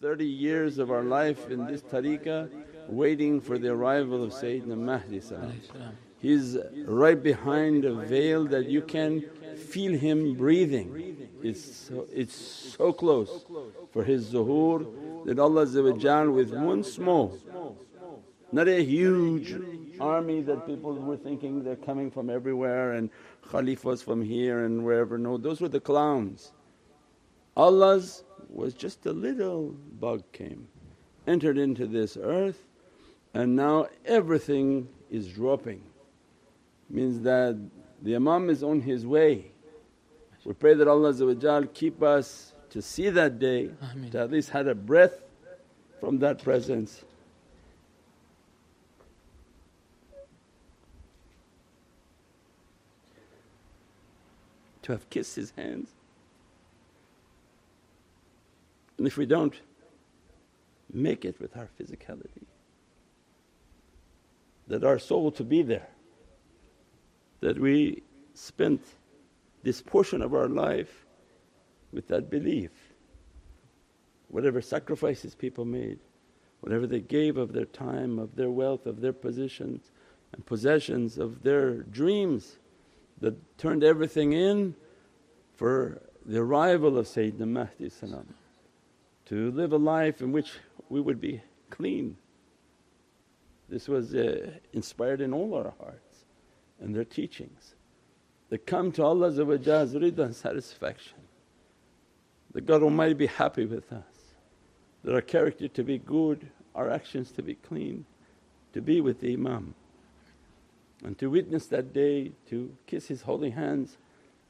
30 years of our life in this tariqah waiting for the arrival of Sayyidina Mahdi He's right behind a veil that you can feel him breathing. It's so, it's so close for his zuhur that Allah with one small, not a huge army that people were thinking they're coming from everywhere and khalifas from here and wherever. No, those were the clowns. Allah's was just a little bug came, entered into this earth and now everything is dropping. Means that the Imam is on his way. We pray that Allah keep us to see that day, Ameen. to at least had a breath from that presence. To have kissed his hands. And if we don't, make it with our physicality. That our soul to be there, that we spent this portion of our life with that belief. Whatever sacrifices people made, whatever they gave of their time, of their wealth, of their positions and possessions, of their dreams that turned everything in for the arrival of Sayyidina Mahdi to live a life in which we would be clean. This was uh, inspired in all our hearts and their teachings that come to Allah's rida and satisfaction. That God Almighty be happy with us, that our character to be good, our actions to be clean, to be with the Imam and to witness that day, to kiss his holy hands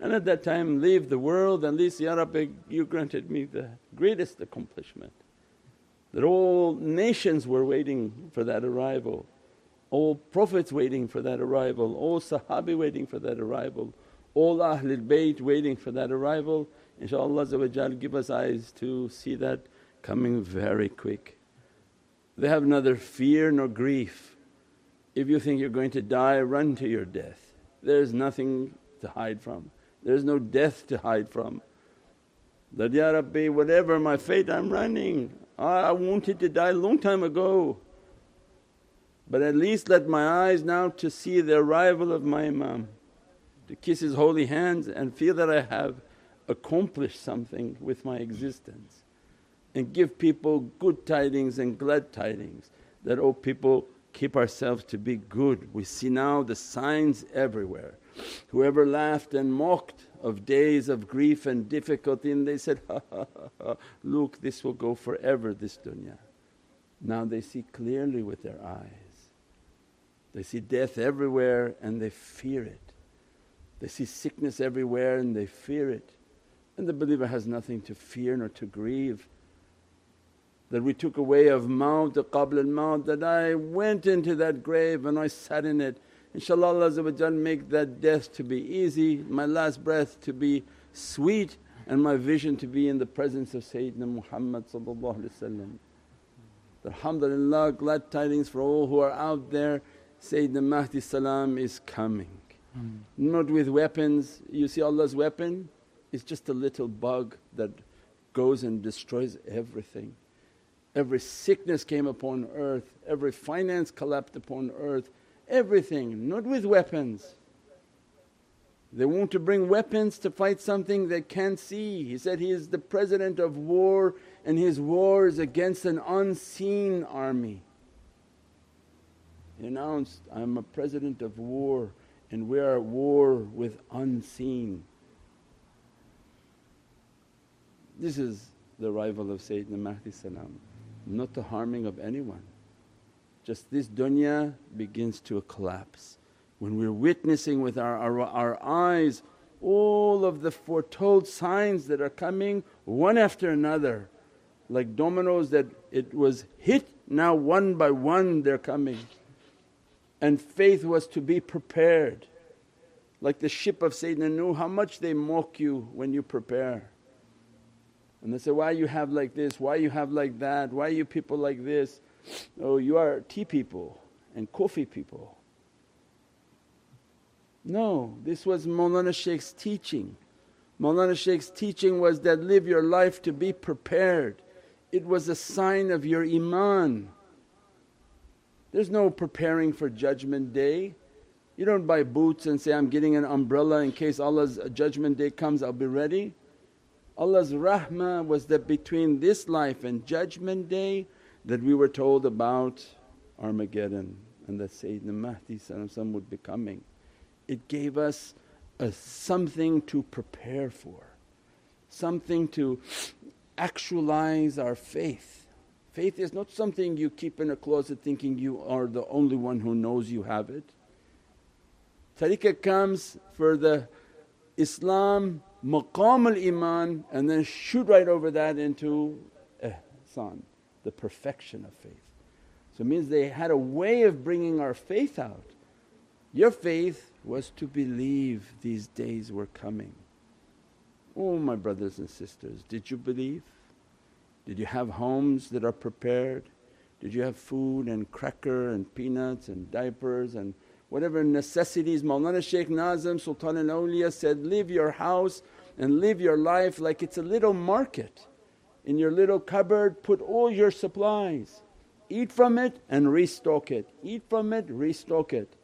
and at that time leave the world and at least, Ya Rabbi you granted me the greatest accomplishment that all nations were waiting for that arrival all Prophets waiting for that arrival, all Sahabi waiting for that arrival, all Ahlul Bayt waiting for that arrival. InshaAllah give us eyes to see that coming very quick. They have neither fear nor grief. If you think you're going to die, run to your death. There's nothing to hide from, there's no death to hide from. That, Ya Rabbi, whatever my fate, I'm running. I wanted to die a long time ago. But at least let my eyes now to see the arrival of my Imam, to kiss his holy hands and feel that I have accomplished something with my existence and give people good tidings and glad tidings that, oh people keep ourselves to be good. We see now the signs everywhere. Whoever laughed and mocked of days of grief and difficulty and they said, ha ha ha, ha look this will go forever this dunya. Now they see clearly with their eyes they see death everywhere and they fear it. They see sickness everywhere and they fear it. And the believer has nothing to fear nor to grieve. That we took away of maut, qabl al maut, that I went into that grave and I sat in it. InshaAllah make that death to be easy, my last breath to be sweet and my vision to be in the presence of Sayyidina Muhammad That Alhamdulillah glad tidings for all who are out there Sayyidina Mahdi salam is coming. Mm. Not with weapons, you see Allah's weapon is just a little bug that goes and destroys everything. Every sickness came upon earth, every finance collapsed upon earth, everything, not with weapons. They want to bring weapons to fight something they can't see. He said, He is the president of war and his war is against an unseen army. He announced, I'm a president of war and we are at war with unseen. This is the arrival of Sayyidina Mahdi salam, not the harming of anyone. Just this dunya begins to collapse. When we're witnessing with our, our, our eyes all of the foretold signs that are coming one after another like dominoes that it was hit now one by one they're coming and faith was to be prepared. Like the ship of Sayyidina Nuh, how much they mock you when you prepare. And they say, why you have like this, why you have like that, why you people like this? Oh you are tea people and coffee people. No, this was Mawlana Shaykh's teaching. Mawlana Shaykh's teaching was that live your life to be prepared. it was a sign of your iman. There's no preparing for judgment day. You don't buy boots and say, I'm getting an umbrella in case Allah's judgment day comes I'll be ready. Allah's rahmah was that between this life and judgment day that we were told about Armageddon and that Sayyidina Mahdi would be coming. It gave us a something to prepare for, something to actualize our faith. Faith is not something you keep in a closet thinking you are the only one who knows you have it. Tariqah comes for the Islam maqam al-iman and then shoot right over that into eh, ihsan, the perfection of faith. So it means they had a way of bringing our faith out. Your faith was to believe these days were coming. Oh my brothers and sisters, did you believe? Did you have homes that are prepared? Did you have food and cracker and peanuts and diapers and whatever necessities? Mawlana Shaykh Nazim Sultan al Awliya said, live your house and live your life like it's a little market. In your little cupboard put all your supplies, eat from it and restock it, eat from it, restock it.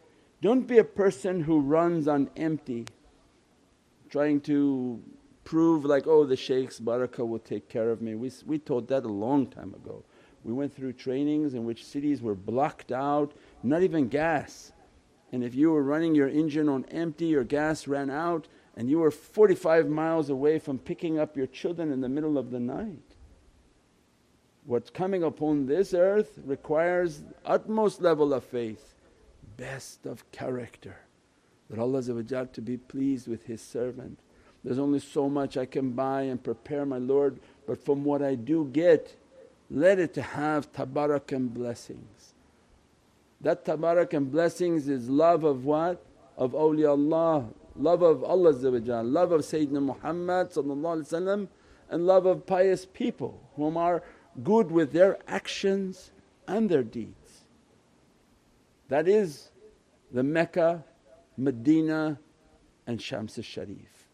Don't be a person who runs on empty trying to prove like, oh the shaykh's barakah will take care of me. We, we taught that a long time ago. We went through trainings in which cities were blocked out, not even gas. And if you were running your engine on empty, your gas ran out and you were 45 miles away from picking up your children in the middle of the night. What's coming upon this earth requires utmost level of faith, best of character that Allah to be pleased with His servant. There's only so much I can buy and prepare my Lord but from what I do get let it to have tabarak and blessings. That tabarak and blessings is love of what? Of awliyaullah, love of Allah love of Sayyidina Muhammad and love of pious people whom are good with their actions and their deeds. That is the Mecca, Medina and Shams al-Sharif.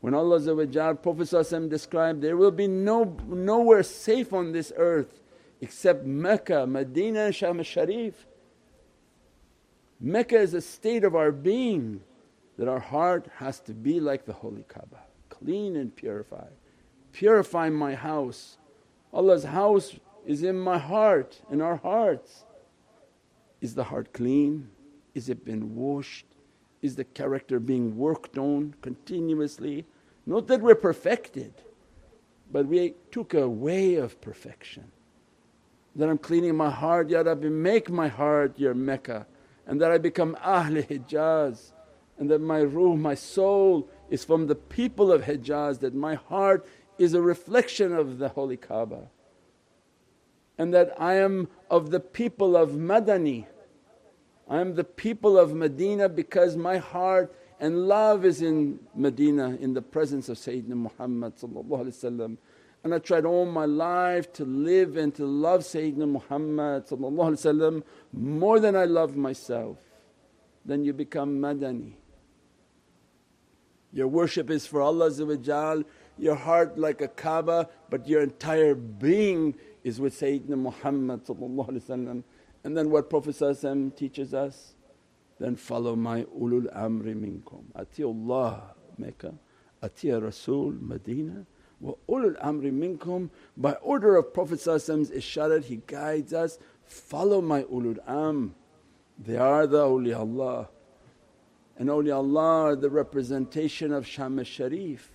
When Allah Prophet described, there will be no, nowhere safe on this earth except Mecca, Medina and Sham al-Sharif. Mecca is a state of our being that our heart has to be like the holy Kaaba, clean and purified. Purify my house. Allah's house is in my heart, in our hearts. Is the heart clean? Is it been washed? Is the character being worked on continuously? Not that we're perfected, but we took a way of perfection. That I'm cleaning my heart, Ya Rabbi make my heart your Mecca and that I become Ahl Hijaz and that my ruh, my soul is from the people of Hijaz, that my heart is a reflection of the Holy Kaaba and that I am of the people of Madani. I am the people of Medina because my heart and love is in Medina in the presence of Sayyidina Muhammad and I tried all my life to live and to love Sayyidina Muhammad more than I love myself. Then you become Madani. Your worship is for Allah your heart like a Kaaba but your entire being is with Sayyidina Muhammad and then what Prophet teaches us, then follow my ulul amri minkum. Allah Mecca, atiya Rasul Medina ulul amri minkum by order of Prophet isharat he guides us, follow my ulul am. They are the awliyaullah and awliyaullah are the representation of Sham Sharif.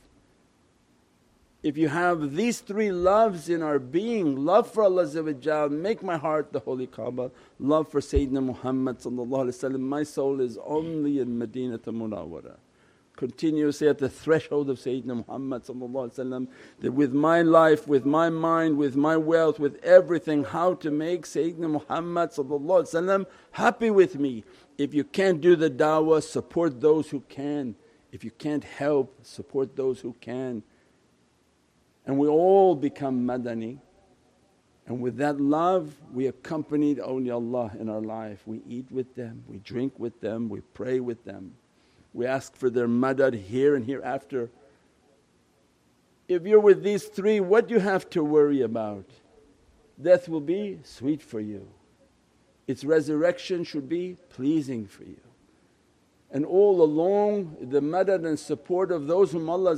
If you have these three loves in our being, love for Allah make my heart the holy Kaaba, love for Sayyidina Muhammad my soul is only in Madinah Munawwara continuously at the threshold of Sayyidina Muhammad that with my life, with my mind, with my wealth, with everything how to make Sayyidina Muhammad happy with me. If you can't do the da'wah support those who can, if you can't help support those who can. And we all become madani and with that love we accompanied awliyaullah in our life. We eat with them, we drink with them, we pray with them. We ask for their madad here and hereafter. If you're with these three, what do you have to worry about? Death will be sweet for you, its resurrection should be pleasing for you. And all along the madad and support of those whom Allah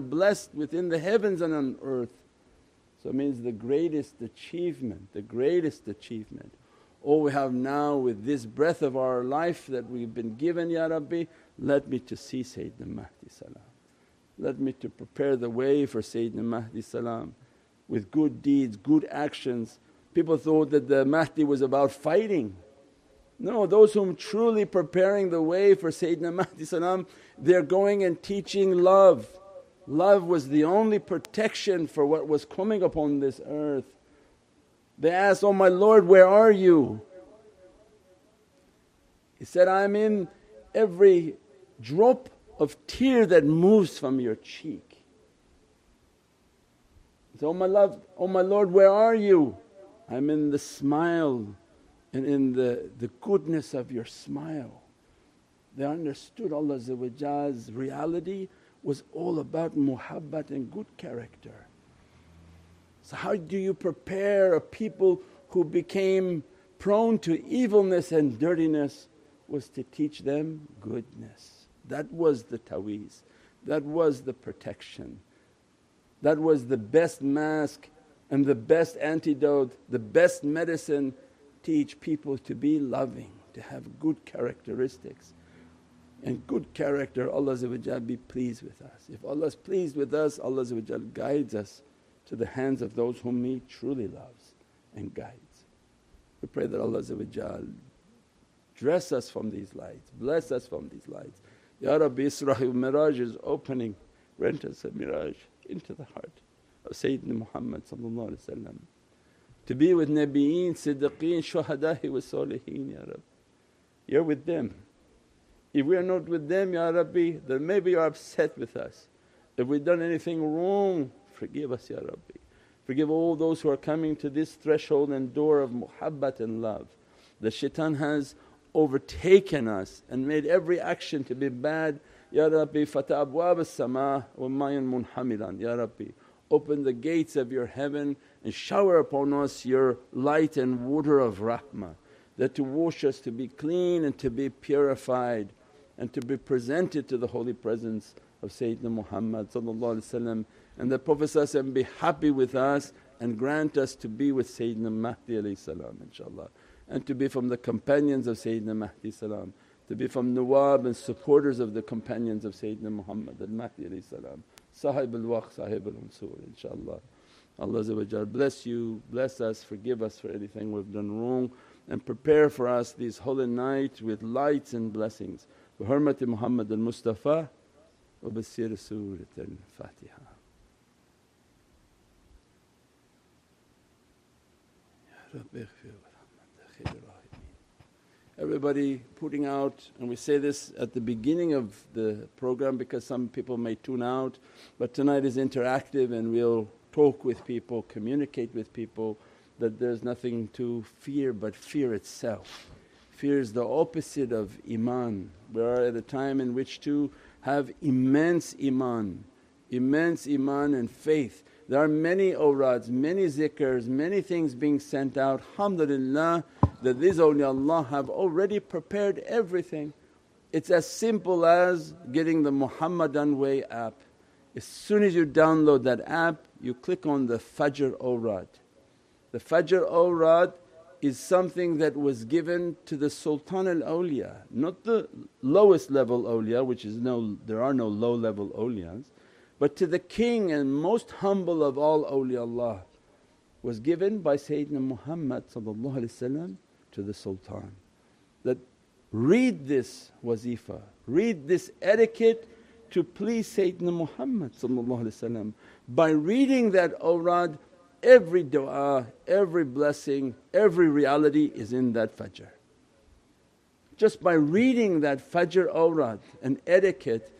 blessed within the heavens and on earth. So it means the greatest achievement, the greatest achievement. All we have now with this breath of our life that we've been given, Ya Rabbi, let me to see Sayyidina Mahdi salam. Let me to prepare the way for Sayyidina Mahdi salam with good deeds, good actions. People thought that the Mahdi was about fighting. No, those whom truly preparing the way for Sayyidina Mahdi salam, they're going and teaching love. Love was the only protection for what was coming upon this earth. They asked, Oh my Lord, where are you? He said, I'm in every drop of tear that moves from your cheek. So, Oh my love, oh my Lord, where are you? I'm in the smile and in the, the goodness of your smile. They understood Allah's reality was all about muhabbat and good character. So, how do you prepare a people who became prone to evilness and dirtiness? Was to teach them goodness. That was the taweez, that was the protection, that was the best mask and the best antidote, the best medicine. Teach people to be loving, to have good characteristics and good character Allah be pleased with us. If Allah is pleased with us Allah guides us to the hands of those whom He truly loves and guides. We pray that Allah dress us from these lights, bless us from these lights. Ya Rabbi Isra Miraj is opening, grant us a miraj into the heart of Sayyidina Muhammad to be with Nabiyeen, Siddiqeen, Shuhada'i wa Saliheen Ya Rabbi. You're with them if we are not with them, Ya Rabbi, then maybe you're upset with us. If we've done anything wrong, forgive us, Ya Rabbi. Forgive all those who are coming to this threshold and door of muhabbat and love. The shaitan has overtaken us and made every action to be bad. Ya Rabbi, fata abwab as-sama wa mayan munhamilan. Ya Rabbi, open the gates of your heaven and shower upon us your light and water of rahmah that to wash us to be clean and to be purified and to be presented to the holy presence of Sayyidina Muhammad and the Prophet be happy with us and grant us to be with Sayyidina Mahdi inshaAllah and to be from the companions of Sayyidina Mahdi salam, to be from Nawab and supporters of the companions of Sayyidina Muhammad al-Mahdi salam, Sahib al-Waqt, Sahib al-Unsur inshaAllah. Allah bless you, bless us, forgive us for anything we've done wrong and prepare for us these holy nights with lights and blessings. بحرمة محمد المصطفى وبسير سورة الفاتحة Everybody putting out, and we say this at the beginning of the program because some people may tune out, but tonight is interactive and we'll talk with people, communicate with people that there's nothing to fear but fear itself. Fear is the opposite of iman. We are at a time in which to have immense iman, immense iman and faith. There are many awrads, many zikrs, many things being sent out. Alhamdulillah that these awliyaullah have already prepared everything. It's as simple as getting the Muhammadan Way app. As soon as you download that app, you click on the Fajr awrad. The Fajr awrad is something that was given to the Sultan al awliya, not the lowest level awliya, which is no, there are no low level awliyas, but to the king and most humble of all awliyaullah was given by Sayyidina Muhammad to the Sultan. That read this wazifa, read this etiquette to please Sayyidina Muhammad By reading that awrad every dua, every blessing, every reality is in that fajr. Just by reading that fajr awrad and etiquette,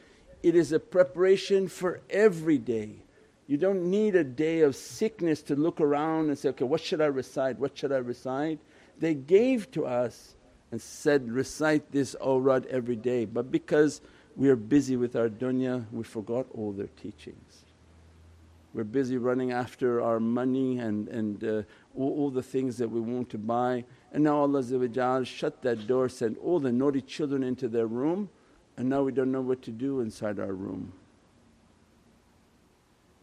it is a preparation for every day. You don't need a day of sickness to look around and say, okay, what should I recite? What should I recite? They gave to us and said, recite this awrad every day. But because we are busy with our dunya, we forgot all their teachings. We're busy running after our money and, and uh, all, all, the things that we want to buy. And now Allah shut that door, sent all the naughty children into their room, and now we don't know what to do inside our room.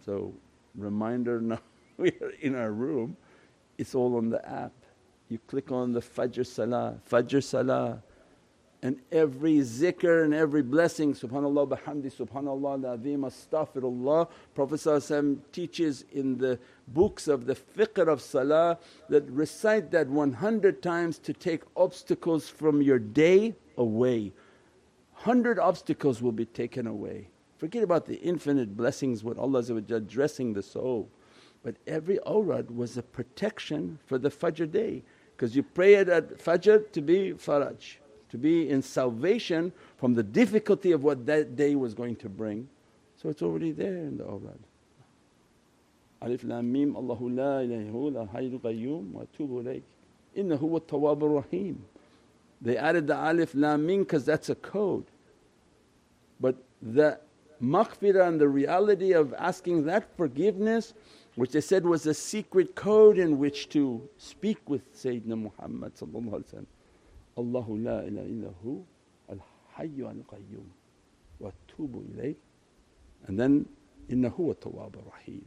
So, reminder now we are in our room, it's all on the app. You click on the Fajr Salah, Fajr Salah, and every zikr and every blessing subhanallah bihamdi subhanallah al-azim astaghfirullah. Prophet teaches in the books of the fiqh of salah that recite that 100 times to take obstacles from your day away. 100 obstacles will be taken away. Forget about the infinite blessings what allah dressing the soul. But every awrad was a protection for the fajr day because you pray it at fajr to be faraj to be in salvation from the difficulty of what that day was going to bring. So it's already there in the awrad. Alif Lam Mim Allahu la ilaha la hayyul qayyum wa atubu ilayk innahu wa tawwabur rahim. They added the Alif Lam Mim because that's a code. But the maghfirah and the reality of asking that forgiveness which they said was a secret code in which to speak with Sayyidina Muhammad Allahu la ilaha illa hu al hayyu al qayyum wa tubu and then innahu wa tawwab rahim.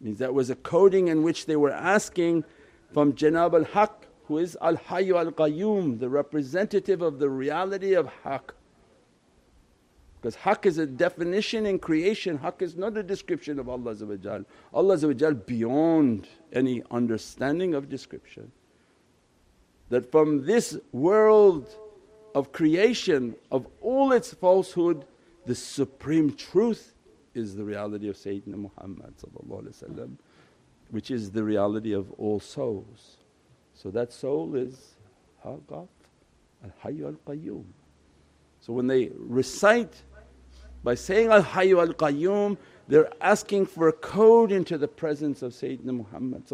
Means that was a coding in which they were asking from Janab al Haq who is al hayyu al qayyum the representative of the reality of Haq because Haq is a definition in creation, Haq is not a description of Allah Allah beyond any understanding of description that from this world of creation of all its falsehood the supreme truth is the reality of Sayyidina Muhammad which is the reality of all souls. So that soul is Haqqaf al-Hayyu al-Qayyum. So when they recite by saying al-Hayyu al-Qayyum they're asking for a code into the presence of Sayyidina Muhammad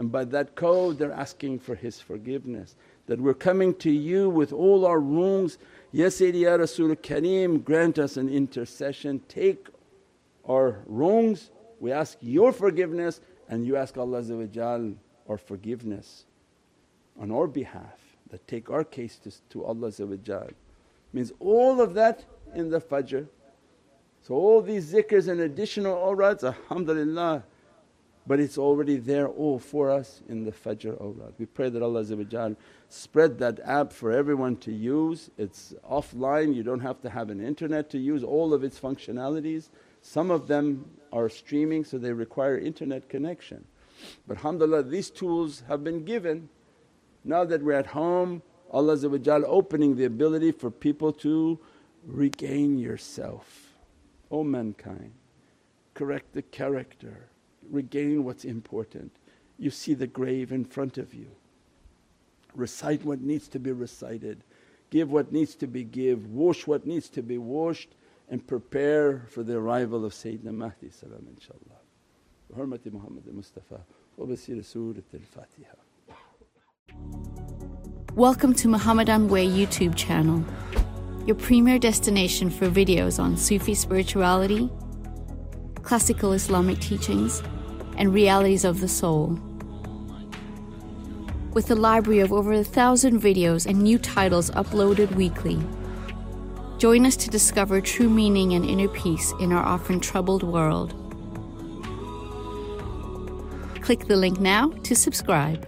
and by that code they're asking for his forgiveness. That we're coming to you with all our wrongs, Ya Sayyidi Ya Kareem grant us an intercession, take our wrongs, we ask your forgiveness. And you ask Allah our forgiveness on our behalf. That take our case to, to Allah means all of that in the fajr. So all these zikrs and additional awrads alhamdulillah but it's already there all for us in the Fajr awrad. We pray that Allah spread that app for everyone to use. It's offline, you don't have to have an internet to use all of its functionalities. Some of them are streaming so they require internet connection. But alhamdulillah these tools have been given. Now that we're at home Allah opening the ability for people to regain yourself. O mankind, correct the character regain what's important. You see the grave in front of you. Recite what needs to be recited, give what needs to be give, wash what needs to be washed and prepare for the arrival of Sayyidina Mahdi salam inshaAllah. بحرمة محمد المصطفى وبسير سورة الفاتحة Welcome to Muhammadan Way YouTube channel, your premier destination for videos on Sufi spirituality, classical Islamic teachings, and realities of the soul. With a library of over a thousand videos and new titles uploaded weekly. Join us to discover true meaning and inner peace in our often troubled world. Click the link now to subscribe.